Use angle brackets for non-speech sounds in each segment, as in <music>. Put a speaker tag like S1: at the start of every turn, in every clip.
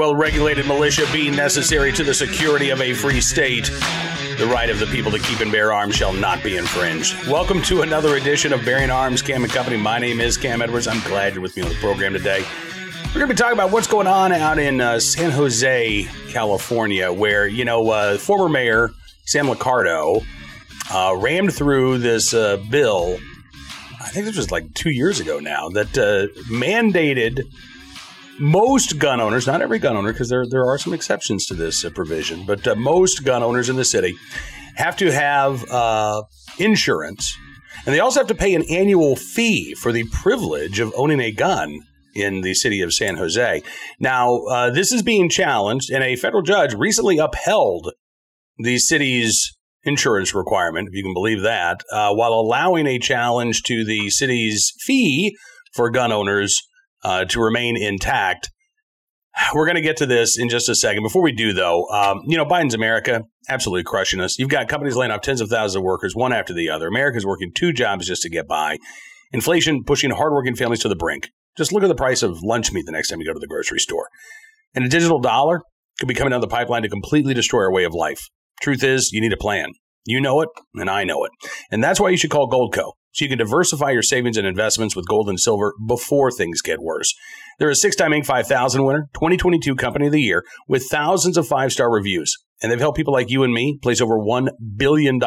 S1: well regulated militia being necessary to the security of a free state, the right of the people to keep and bear arms shall not be infringed. Welcome to another edition of Bearing Arms Cam and Company. My name is Cam Edwards. I'm glad you're with me on the program today. We're going to be talking about what's going on out in uh, San Jose, California, where, you know, uh, former mayor Sam Liccardo uh, rammed through this uh, bill. I think this was like two years ago now that uh, mandated most gun owners, not every gun owner, because there, there are some exceptions to this uh, provision, but uh, most gun owners in the city have to have uh, insurance. And they also have to pay an annual fee for the privilege of owning a gun in the city of San Jose. Now, uh, this is being challenged, and a federal judge recently upheld the city's insurance requirement, if you can believe that, uh, while allowing a challenge to the city's fee for gun owners uh, to remain intact. We're going to get to this in just a second. Before we do, though, um, you know, Biden's America absolutely crushing us. You've got companies laying off tens of thousands of workers, one after the other. America's working two jobs just to get by. Inflation pushing hardworking families to the brink. Just look at the price of lunch meat the next time you go to the grocery store. And a digital dollar could be coming down the pipeline to completely destroy our way of life. Truth is, you need a plan. You know it, and I know it. And that's why you should call Goldco. So you can diversify your savings and investments with gold and silver before things get worse. They're a six time Inc. 5000 winner, 2022 Company of the Year, with thousands of five star reviews. And they've helped people like you and me place over $1 billion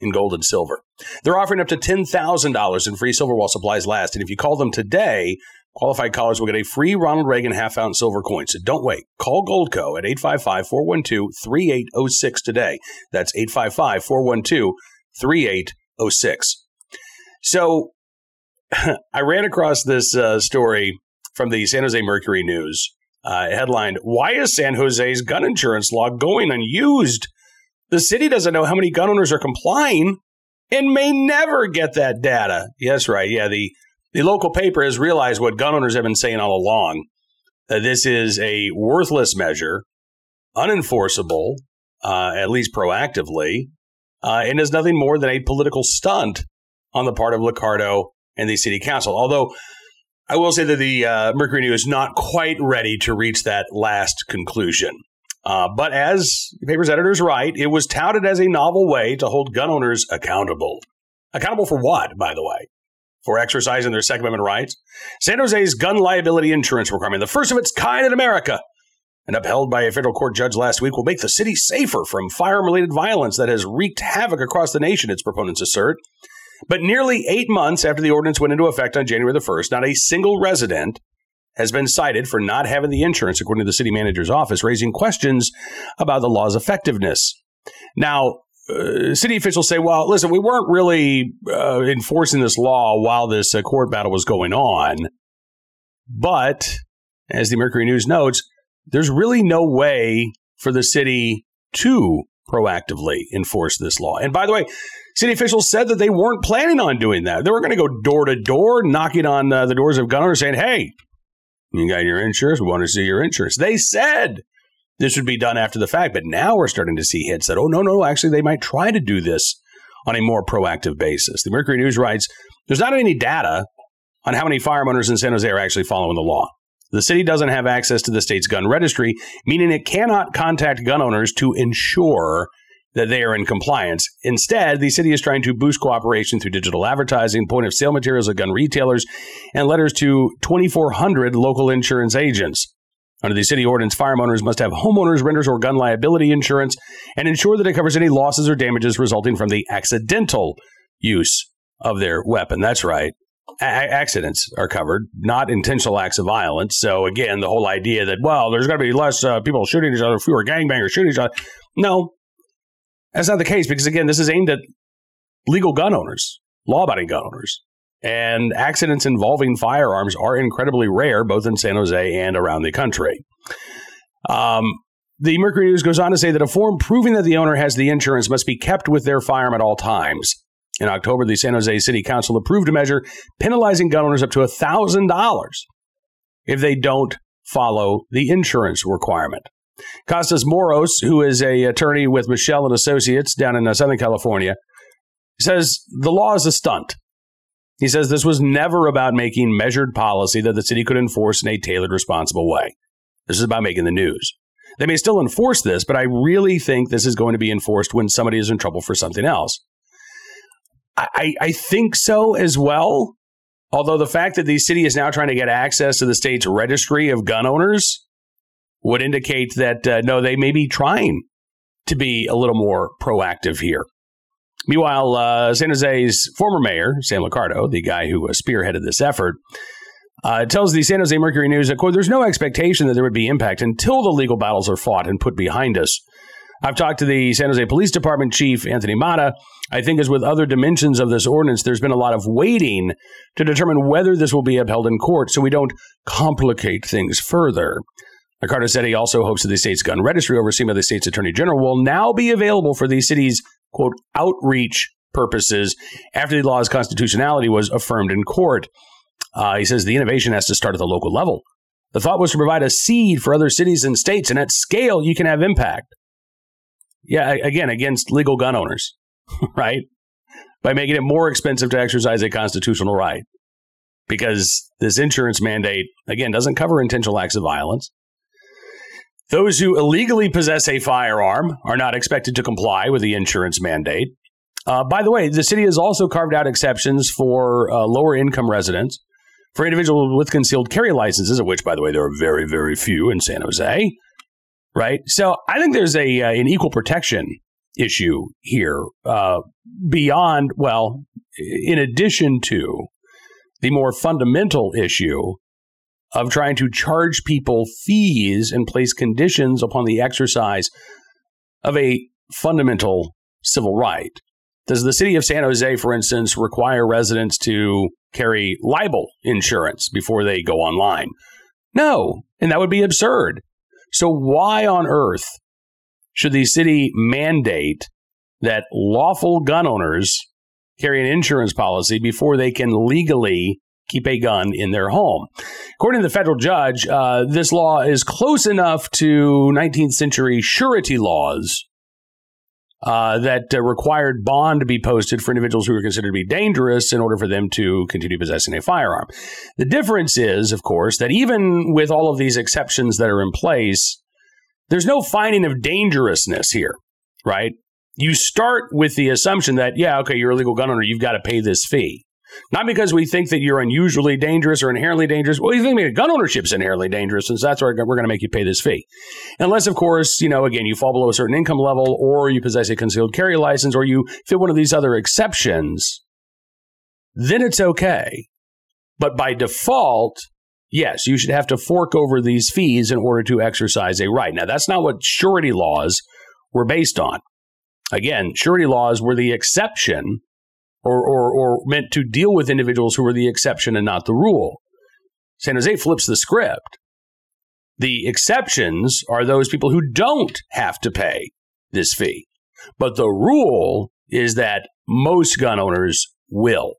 S1: in gold and silver. They're offering up to $10,000 in free silver while supplies last. And if you call them today, qualified callers will get a free Ronald Reagan half ounce silver coin. So don't wait. Call Goldco at 855 412 3806 today. That's 855 412 3806. So <laughs> I ran across this uh, story from the San Jose Mercury News. Uh, headlined, Why is San Jose's gun insurance law going unused? The city doesn't know how many gun owners are complying and may never get that data. Yes, right. Yeah, the, the local paper has realized what gun owners have been saying all along that this is a worthless measure, unenforceable, uh, at least proactively, uh, and is nothing more than a political stunt on the part of Liccardo and the city council. Although I will say that the uh, Mercury News is not quite ready to reach that last conclusion. Uh, but as the paper's editors write, it was touted as a novel way to hold gun owners accountable. Accountable for what, by the way? For exercising their Second Amendment rights? San Jose's gun liability insurance requirement, the first of its kind in America, and upheld by a federal court judge last week, will make the city safer from firearm related violence that has wreaked havoc across the nation, its proponents assert. But nearly eight months after the ordinance went into effect on January the 1st, not a single resident has been cited for not having the insurance, according to the city manager's office, raising questions about the law's effectiveness. Now, uh, city officials say, well, listen, we weren't really uh, enforcing this law while this uh, court battle was going on. But, as the Mercury News notes, there's really no way for the city to proactively enforce this law. And by the way, City officials said that they weren't planning on doing that. They were going to go door to door, knocking on uh, the doors of gun owners saying, hey, you got your insurance? We want to see your insurance. They said this would be done after the fact, but now we're starting to see hits that, oh, no, no, actually, they might try to do this on a more proactive basis. The Mercury News writes there's not any data on how many firearm owners in San Jose are actually following the law. The city doesn't have access to the state's gun registry, meaning it cannot contact gun owners to ensure that they are in compliance. Instead, the city is trying to boost cooperation through digital advertising, point of sale materials at gun retailers, and letters to 2,400 local insurance agents. Under the city ordinance, firearm owners must have homeowners, renters, or gun liability insurance and ensure that it covers any losses or damages resulting from the accidental use of their weapon. That's right. A- accidents are covered, not intentional acts of violence. So, again, the whole idea that, well, there's going to be less uh, people shooting each other, fewer gangbangers shooting each other. No, that's not the case because, again, this is aimed at legal gun owners, law abiding gun owners. And accidents involving firearms are incredibly rare, both in San Jose and around the country. Um, the Mercury News goes on to say that a form proving that the owner has the insurance must be kept with their firearm at all times. In October, the San Jose City Council approved a measure penalizing gun owners up to $1,000 if they don't follow the insurance requirement. Kostas Moros, who is a attorney with Michel and Associates down in uh, Southern California, says the law is a stunt. He says this was never about making measured policy that the city could enforce in a tailored, responsible way. This is about making the news. They may still enforce this, but I really think this is going to be enforced when somebody is in trouble for something else. I, I think so as well. Although the fact that the city is now trying to get access to the state's registry of gun owners would indicate that uh, no, they may be trying to be a little more proactive here. Meanwhile, uh, San Jose's former mayor, Sam Liccardo, the guy who uh, spearheaded this effort, uh, tells the San Jose Mercury News that, quote, there's no expectation that there would be impact until the legal battles are fought and put behind us. I've talked to the San Jose Police Department Chief, Anthony Mata. I think, as with other dimensions of this ordinance, there's been a lot of waiting to determine whether this will be upheld in court so we don't complicate things further. Liccardo said he also hopes that the state's gun registry, overseen by the state's attorney general, will now be available for the city's, quote, outreach purposes after the law's constitutionality was affirmed in court. Uh, he says the innovation has to start at the local level. The thought was to provide a seed for other cities and states, and at scale, you can have impact. Yeah, again, against legal gun owners, <laughs> right? By making it more expensive to exercise a constitutional right. Because this insurance mandate, again, doesn't cover intentional acts of violence. Those who illegally possess a firearm are not expected to comply with the insurance mandate. Uh, by the way, the city has also carved out exceptions for uh, lower income residents, for individuals with concealed carry licenses, of which, by the way, there are very, very few in San Jose. Right. So I think there's a uh, an equal protection issue here uh, beyond, well, in addition to the more fundamental issue of trying to charge people fees and place conditions upon the exercise of a fundamental civil right. Does the city of San Jose, for instance, require residents to carry libel insurance before they go online? No, and that would be absurd. So, why on earth should the city mandate that lawful gun owners carry an insurance policy before they can legally keep a gun in their home. According to the federal judge, uh, this law is close enough to 19th century surety laws uh, that uh, required bond to be posted for individuals who were considered to be dangerous in order for them to continue possessing a firearm. The difference is, of course, that even with all of these exceptions that are in place, there's no finding of dangerousness here, right? You start with the assumption that, yeah, okay, you're a legal gun owner, you've got to pay this fee. Not because we think that you're unusually dangerous or inherently dangerous. Well, you think maybe gun ownership is inherently dangerous, and that's why we're going to make you pay this fee. Unless, of course, you know, again, you fall below a certain income level, or you possess a concealed carry license, or you fit one of these other exceptions, then it's okay. But by default, yes, you should have to fork over these fees in order to exercise a right. Now, that's not what surety laws were based on. Again, surety laws were the exception or, or, or meant to deal with individuals who are the exception and not the rule. San Jose flips the script. The exceptions are those people who don't have to pay this fee. But the rule is that most gun owners will.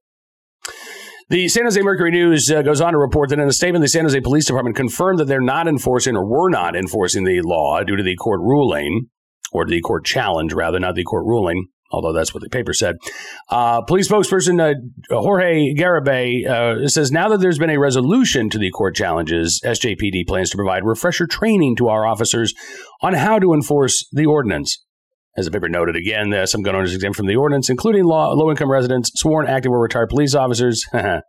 S1: The San Jose Mercury News uh, goes on to report that in a statement, the San Jose Police Department confirmed that they're not enforcing or were not enforcing the law due to the court ruling, or the court challenge, rather, not the court ruling although that's what the paper said. Uh, police spokesperson uh, Jorge Garibay uh, says now that there's been a resolution to the court challenges, SJPD plans to provide refresher training to our officers on how to enforce the ordinance. As the paper noted again, uh, some gun owners exempt from the ordinance, including low income residents, sworn active or retired police officers, <laughs> uh,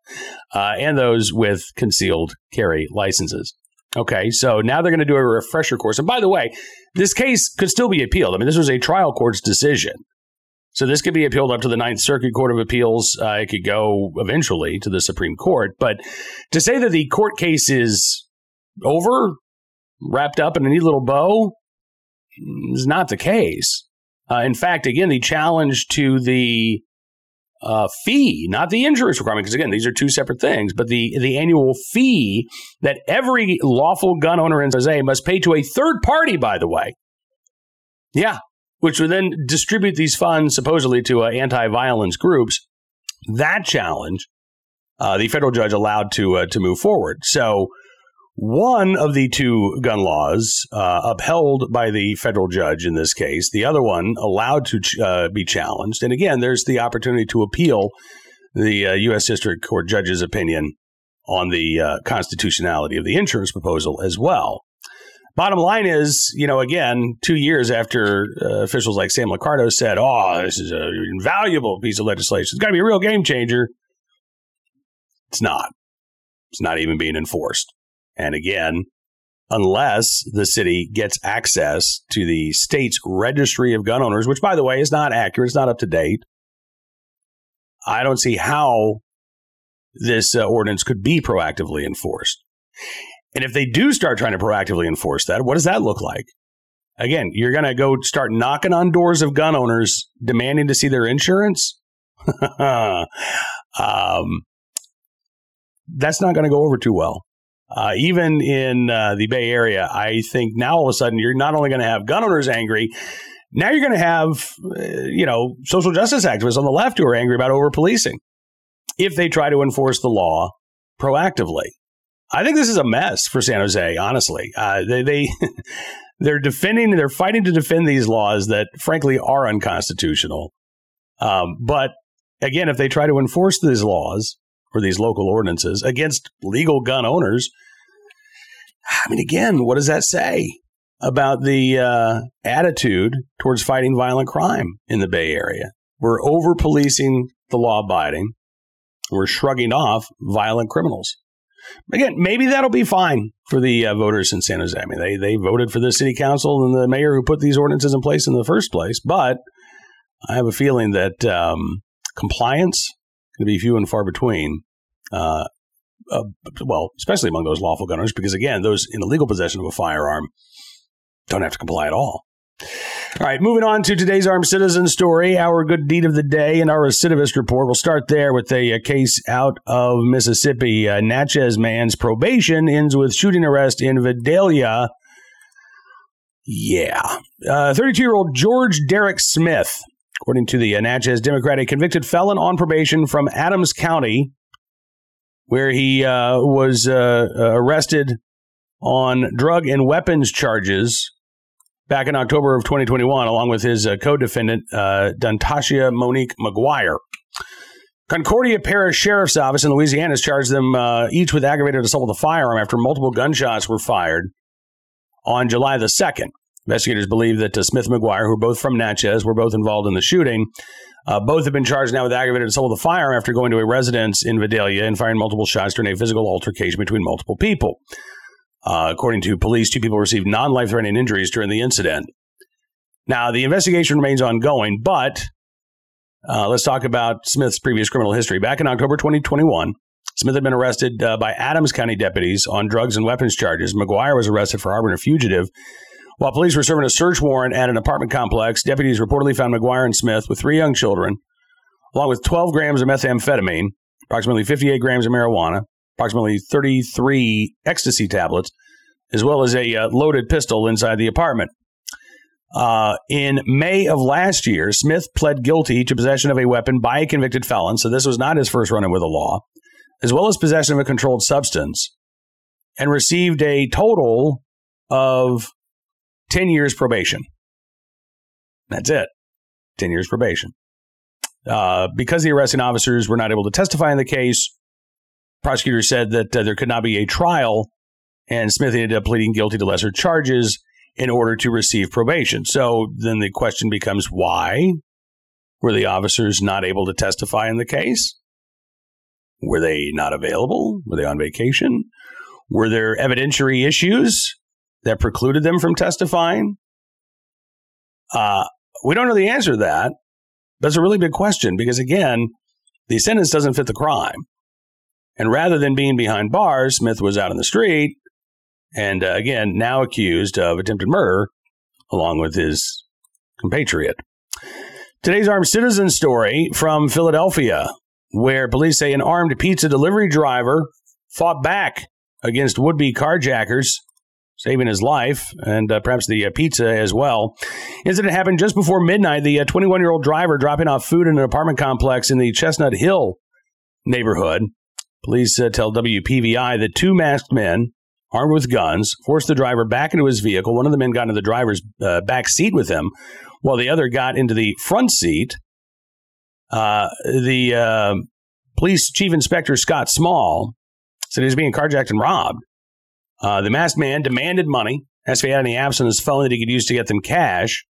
S1: and those with concealed carry licenses. Okay, so now they're going to do a refresher course. And by the way, this case could still be appealed. I mean, this was a trial court's decision. So this could be appealed up to the Ninth Circuit Court of Appeals. Uh, it could go eventually to the Supreme Court. But to say that the court case is over, wrapped up in a neat little bow, is not the case. Uh, in fact, again, the challenge to the uh, fee, not the insurance requirement, because again, these are two separate things, but the, the annual fee that every lawful gun owner in Jose must pay to a third party, by the way. Yeah, which would then distribute these funds supposedly to uh, anti-violence groups. That challenge, uh, the federal judge allowed to uh, to move forward. So one of the two gun laws uh, upheld by the federal judge in this case, the other one allowed to ch- uh, be challenged. And again, there's the opportunity to appeal the U.S. Uh, District Court judge's opinion on the constitutionality of the insurance proposal as well. Bottom line is, you know, again, two years after uh, officials like Sam Liccardo said, oh, this is an invaluable piece of legislation, it's got to be a real game changer. It's not. It's not even being enforced. And again, unless the city gets access to the state's registry of gun owners, which, by the way, is not accurate, it's not up to date, I don't see how this uh, ordinance could be proactively enforced. And if they do start trying to proactively enforce that, what does that look like? Again, you're going to go start knocking on doors of gun owners demanding to see their insurance. <laughs> um, that's not going to go over too well. Uh, even in uh, the Bay Area, I think now all of a sudden you're not only going to have gun owners angry, now you're going to have, uh, you know, social justice activists on the left who are angry about over policing if they try to enforce the law proactively. I think this is a mess for San Jose. Honestly, uh, they they <laughs> they're defending, they're fighting to defend these laws that, frankly, are unconstitutional. Um, but again, if they try to enforce these laws or these local ordinances against legal gun owners, I mean, again, what does that say about the uh, attitude towards fighting violent crime in the Bay Area? We're over policing the law abiding. We're shrugging off violent criminals. Again, maybe that'll be fine for the uh, voters in San Jose. I mean, they they voted for the city council and the mayor who put these ordinances in place in the first place. But I have a feeling that um, compliance going to be few and far between. Uh, uh, well, especially among those lawful gunners, because again, those in illegal possession of a firearm don't have to comply at all. All right, moving on to today's armed citizen story, our good deed of the day, and our recidivist report. We'll start there with a, a case out of Mississippi. Uh, Natchez man's probation ends with shooting arrest in Vidalia. Yeah. 32 uh, year old George Derek Smith, according to the uh, Natchez Democrat, convicted felon on probation from Adams County, where he uh, was uh, uh, arrested on drug and weapons charges back in October of 2021, along with his uh, co-defendant, uh, Dontasia Monique McGuire. Concordia Parish Sheriff's Office in Louisiana has charged them uh, each with aggravated assault with a firearm after multiple gunshots were fired on July the 2nd. Investigators believe that uh, Smith and McGuire, who are both from Natchez, were both involved in the shooting. Uh, both have been charged now with aggravated assault with a firearm after going to a residence in Vidalia and firing multiple shots during a physical altercation between multiple people. Uh, according to police, two people received non life threatening injuries during the incident. Now, the investigation remains ongoing, but uh, let's talk about Smith's previous criminal history. Back in October 2021, Smith had been arrested uh, by Adams County deputies on drugs and weapons charges. McGuire was arrested for harboring a fugitive. While police were serving a search warrant at an apartment complex, deputies reportedly found McGuire and Smith with three young children, along with 12 grams of methamphetamine, approximately 58 grams of marijuana, approximately 33 ecstasy tablets, as well as a uh, loaded pistol inside the apartment. Uh, in May of last year, Smith pled guilty to possession of a weapon by a convicted felon, so this was not his first run in with the law, as well as possession of a controlled substance, and received a total of 10 years probation. That's it 10 years probation. Uh, because the arresting officers were not able to testify in the case, Prosecutor said that uh, there could not be a trial, and Smith ended up pleading guilty to lesser charges in order to receive probation. So then the question becomes why were the officers not able to testify in the case? Were they not available? Were they on vacation? Were there evidentiary issues that precluded them from testifying? Uh, we don't know the answer to that. That's a really big question because, again, the sentence doesn't fit the crime. And rather than being behind bars, Smith was out in the street and uh, again, now accused of attempted murder along with his compatriot. Today's armed citizen story from Philadelphia, where police say an armed pizza delivery driver fought back against would be carjackers, saving his life and uh, perhaps the uh, pizza as well. Incident happened just before midnight. The 21 uh, year old driver dropping off food in an apartment complex in the Chestnut Hill neighborhood Police uh, tell WPVI that two masked men, armed with guns, forced the driver back into his vehicle. One of the men got into the driver's uh, back seat with him, while the other got into the front seat. Uh, the uh, police chief inspector Scott Small said he was being carjacked and robbed. Uh, the masked man demanded money asked if he had any apps on his phone that he could use to get them cash.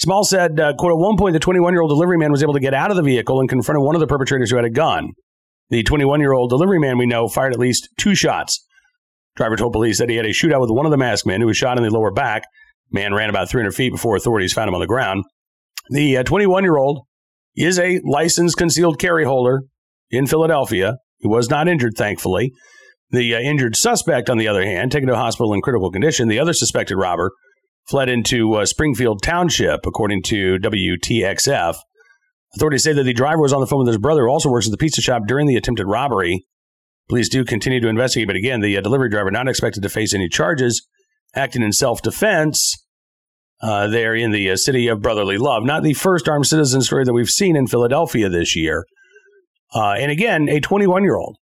S1: Small said, uh, quote, at one point, the 21 year old delivery man was able to get out of the vehicle and confronted one of the perpetrators who had a gun. The 21 year old delivery man we know fired at least two shots. Driver told police that he had a shootout with one of the masked men who was shot in the lower back. Man ran about 300 feet before authorities found him on the ground. The 21 year old is a licensed concealed carry holder in Philadelphia. He was not injured, thankfully. The uh, injured suspect, on the other hand, taken to hospital in critical condition, the other suspected robber fled into uh, Springfield Township, according to WTXF. Authorities say that the driver was on the phone with his brother, who also works at the pizza shop during the attempted robbery. Police do continue to investigate, but again, the uh, delivery driver not expected to face any charges, acting in self defense. Uh, there in the uh, city of brotherly love. Not the first armed citizen story that we've seen in Philadelphia this year. Uh, and again, a 21 year old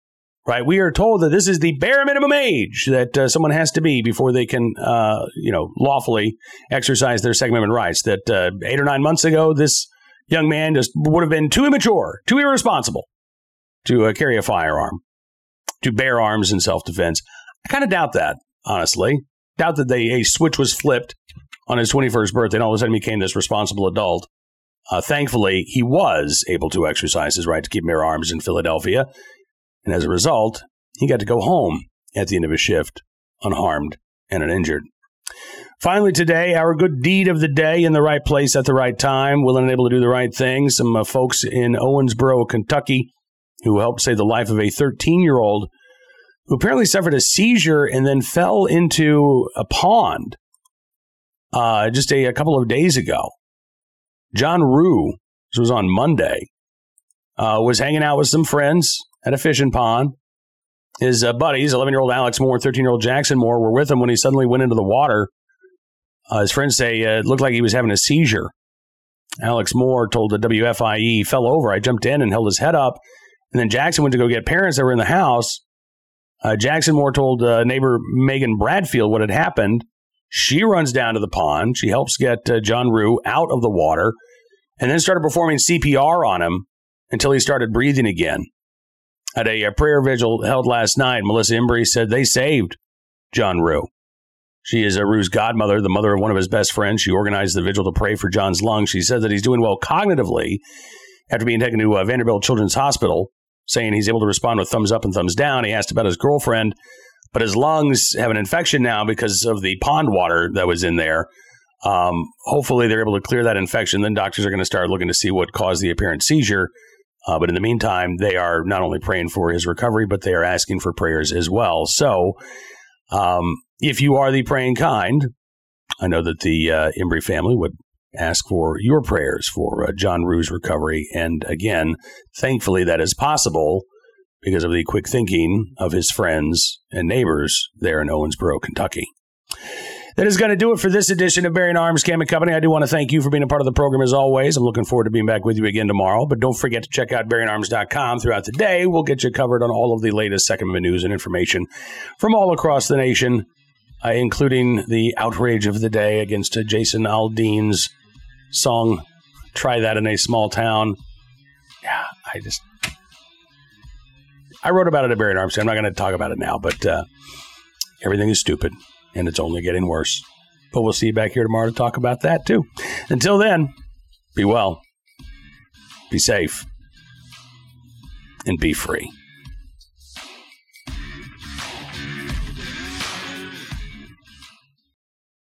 S1: right? We are told that this is the bare minimum age that uh, someone has to be before they can, uh, you know, lawfully exercise their Second Amendment rights. That eight or nine months ago, this young man just would have been too immature, too irresponsible to uh, carry a firearm, to bear arms in self defense. I kind of doubt that, honestly. Doubt that they, a switch was flipped on his 21st birthday and all of a sudden became this responsible adult. Uh, thankfully, he was able to exercise his right to keep bear arms in Philadelphia. And as a result, he got to go home at the end of his shift unharmed and uninjured. Finally, today, our good deed of the day in the right place at the right time, willing and able to do the right thing. Some uh, folks in Owensboro, Kentucky, who helped save the life of a 13 year old who apparently suffered a seizure and then fell into a pond uh, just a, a, couple of days ago. John Rue, this was on Monday, uh, was hanging out with some friends at a fishing pond. His uh, buddies, 11 year old Alex Moore, and 13 year old Jackson Moore, were with him when he suddenly went into the water. Uh, his friends say uh, it looked like he was having a seizure. Alex Moore told the WFIE he fell over. I jumped in and held his head up. And then Jackson went to go get parents that were in the house. Uh, Jackson Moore told uh, neighbor Megan Bradfield what had happened. She runs down to the pond. She helps get uh, John Rue out of the water and then started performing CPR on him until he started breathing again. At a, a prayer vigil held last night, Melissa Embry said they saved John Rue. She is a Rue's godmother, the mother of one of his best friends. She organized the vigil to pray for John's lungs. She said that he's doing well cognitively after being taken to uh, Vanderbilt Children's Hospital, saying he's able to respond with thumbs up and thumbs down. He asked about his girlfriend, but his lungs have an infection now because of the pond water that was in there. Um, hopefully, they're able to clear that infection. Then doctors are going to start looking to see what caused the apparent seizure. Uh, but in the meantime, they are not only praying for his recovery, but they are asking for prayers as well. So, um, if you are the praying kind, I know that the uh, Embry family would ask for your prayers for uh, John Rue's recovery. And again, thankfully, that is possible because of the quick thinking of his friends and neighbors there in Owensboro, Kentucky. That is going to do it for this edition of Bearing Arms Cam and Company. I do want to thank you for being a part of the program as always. I'm looking forward to being back with you again tomorrow. But don't forget to check out bearingarms.com throughout the day. We'll get you covered on all of the latest Second Amendment news and information from all across the nation, uh, including the outrage of the day against uh, Jason Aldean's song "Try That in a Small Town." Yeah, I just I wrote about it at Bearing Arms. I'm not going to talk about it now, but uh, everything is stupid and it's only getting worse. But we'll see you back here tomorrow to talk about that too. Until then, be well, be safe, and be free.